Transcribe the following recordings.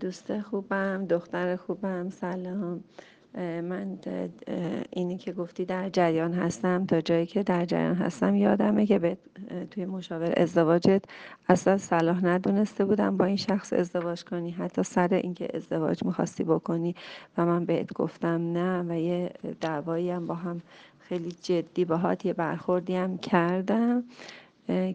دوست خوبم دختر خوبم سلام. من اینی که گفتی در جریان هستم. تا جایی که در جریان هستم یادمه که به توی مشاور ازدواجت اصلا صلاح ندونسته بودم با این شخص ازدواج کنی. حتی سر اینکه ازدواج می‌خواستی بکنی و من بهت گفتم نه و یه دعوایی هم با هم خیلی جدی باهات یه برخوردی هم کردم.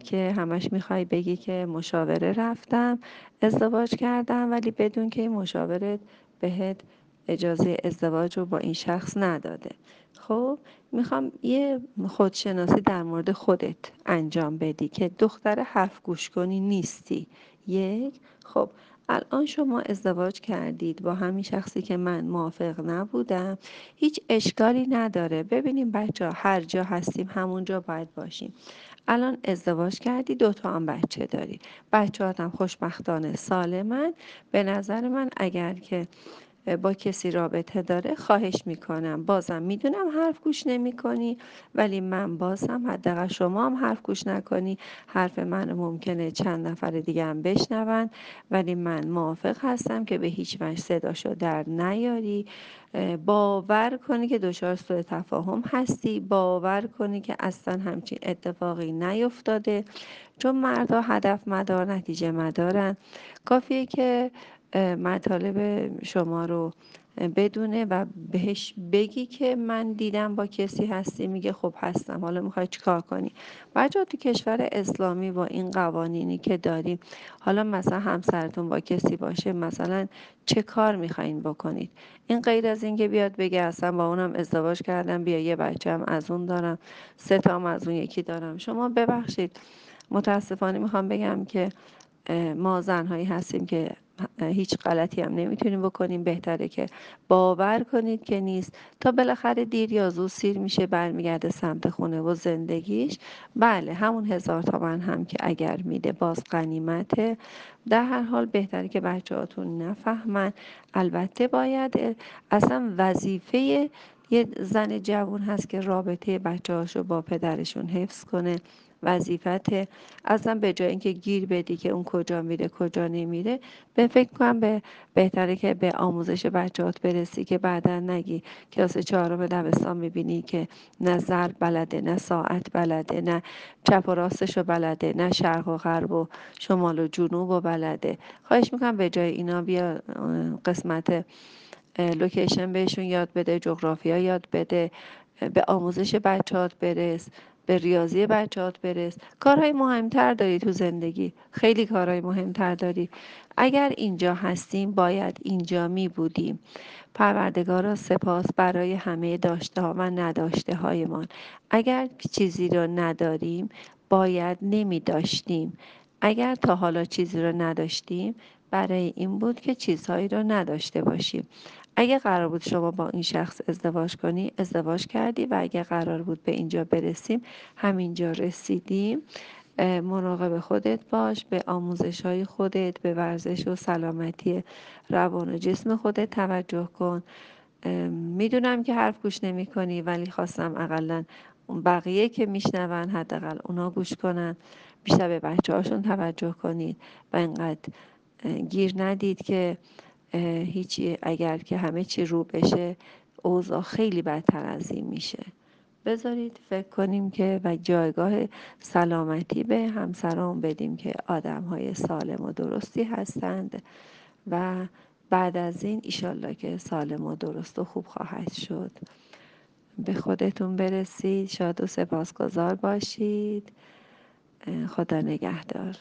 که همش می‌خوای بگی که مشاوره رفتم ازدواج کردم ولی بدون که این مشاورت بهت اجازه ازدواج رو با این شخص نداده. خب می‌خوام یه خودشناسی در مورد خودت انجام بدی که دختر حرف گوش کنی نیستی. یک خب الان شما ازدواج کردید با همین شخصی که من موافق نبودم. هیچ اشکالی نداره. ببینیم بچه ها هر جا هستیم همونجا باید باشیم. الان ازدواج کردی دوتا هم بچه داری. بچه هم خوشبختانه سالمن. به نظر من اگر که با کسی رابطه داره خواهش می‌کنم. بازم می‌دونم حرف گوش نمی کنی ولی من بازم حداقل شما هم حرف گوش نکنی. حرف من ممکنه چند نفر دیگه هم بشنون ولی من موافق هستم که به هیچ وجه صداشو در نیاری. باور کنی که دچار سوء تفاهم هستی. باور کنی که اصلا همچین اتفاقی نیفتاده. چون مردها هدف مدار نتیجه مدارن. کافیه که مطالب شما رو بدونه و بهش بگی که من دیدم با کسی هستی میگه خب هستم حالا می‌خوای چیکار کنی؟ بچه تو کشور اسلامی با این قوانینی که داریم حالا مثلا همسرتون با کسی باشه مثلا چه کار می‌خواین بکنید؟ این غیر از اینکه بیاد بگه اصلا با اونم ازدواج کردم بیا یه بچه هم از اون دارم سه تا از اون یکی دارم. شما ببخشید متاسفانه می‌خوام بگم که ما زنهایی هستیم که هیچ غلطی هم نمی‌تونیم بکنیم بهتره که باور کنید که نیست. تا بالاخره دیر یا زود سیر میشه برمیگرده سمت خونه و زندگیش. بله همون هزار تومن هم که اگر میده باز قنیمته در هر حال بهتره که بچه هاتون نفهمن. البته باید اصلا وظیفه یه زن جوون هست که رابطه بچه با پدرشون حفظ کنه وظیفته. اصلا به جای اینکه گیر بدی که اون کجا میره کجا نمیره به فکر کنم به بهتره که به آموزش بچهات برسی که بعدا نگی کلاس چهارم دبستان می‌بینی که نه ضرب بلده نه ساعت بلده نه چپ و راستش رو بلده نه شرق و غرب و شمال و جنوب و بلده. خواهش می‌کنم به جای اینا بیا قسمت لوکیشن بهشون یاد بده جغرافیا یاد بده به آموزش بچهات برس به ریاضی بچهات برس. کارهای مهمتر داری تو زندگی. خیلی کارهای مهمتر داری. اگر اینجا هستیم باید اینجا می بودیم. پروردگارا سپاس برای همه داشته ها و نداشته هایمان اگر چیزی رو نداریم باید نمی داشتیم. اگر تا حالا چیزی رو نداشتیم برای این بود که چیزهایی رو نداشته باشیم. اگه قرار بود شما با این شخص ازدواج کنی ازدواج کردی و اگه قرار بود به اینجا برسیم همینجا رسیدیم. مراقب خودت باش به آموزش های خودت به ورزش و سلامتی روان و جسم خودت توجه کن. می‌دونم که حرف گوش نمی کنی ولی خواستم اقلا بقیه که میشنون حداقل اونا گوش کنن. بیشتر به بچه هاشون توجه کنید و اینقدر گیر ندید که هیچی اگر که همه چی رو بشه اوضاع خیلی بدتر از این میشه. بذارید فکر کنیم که و جایگاه سلامتی به همسران بدیم که آدم های سالم و درستی هستند و بعد از این ایشالله که سالم و درست و خوب خواهد شد. به خودتون برسید. شاد و سپاسگزار باشید. خدا نگهدار.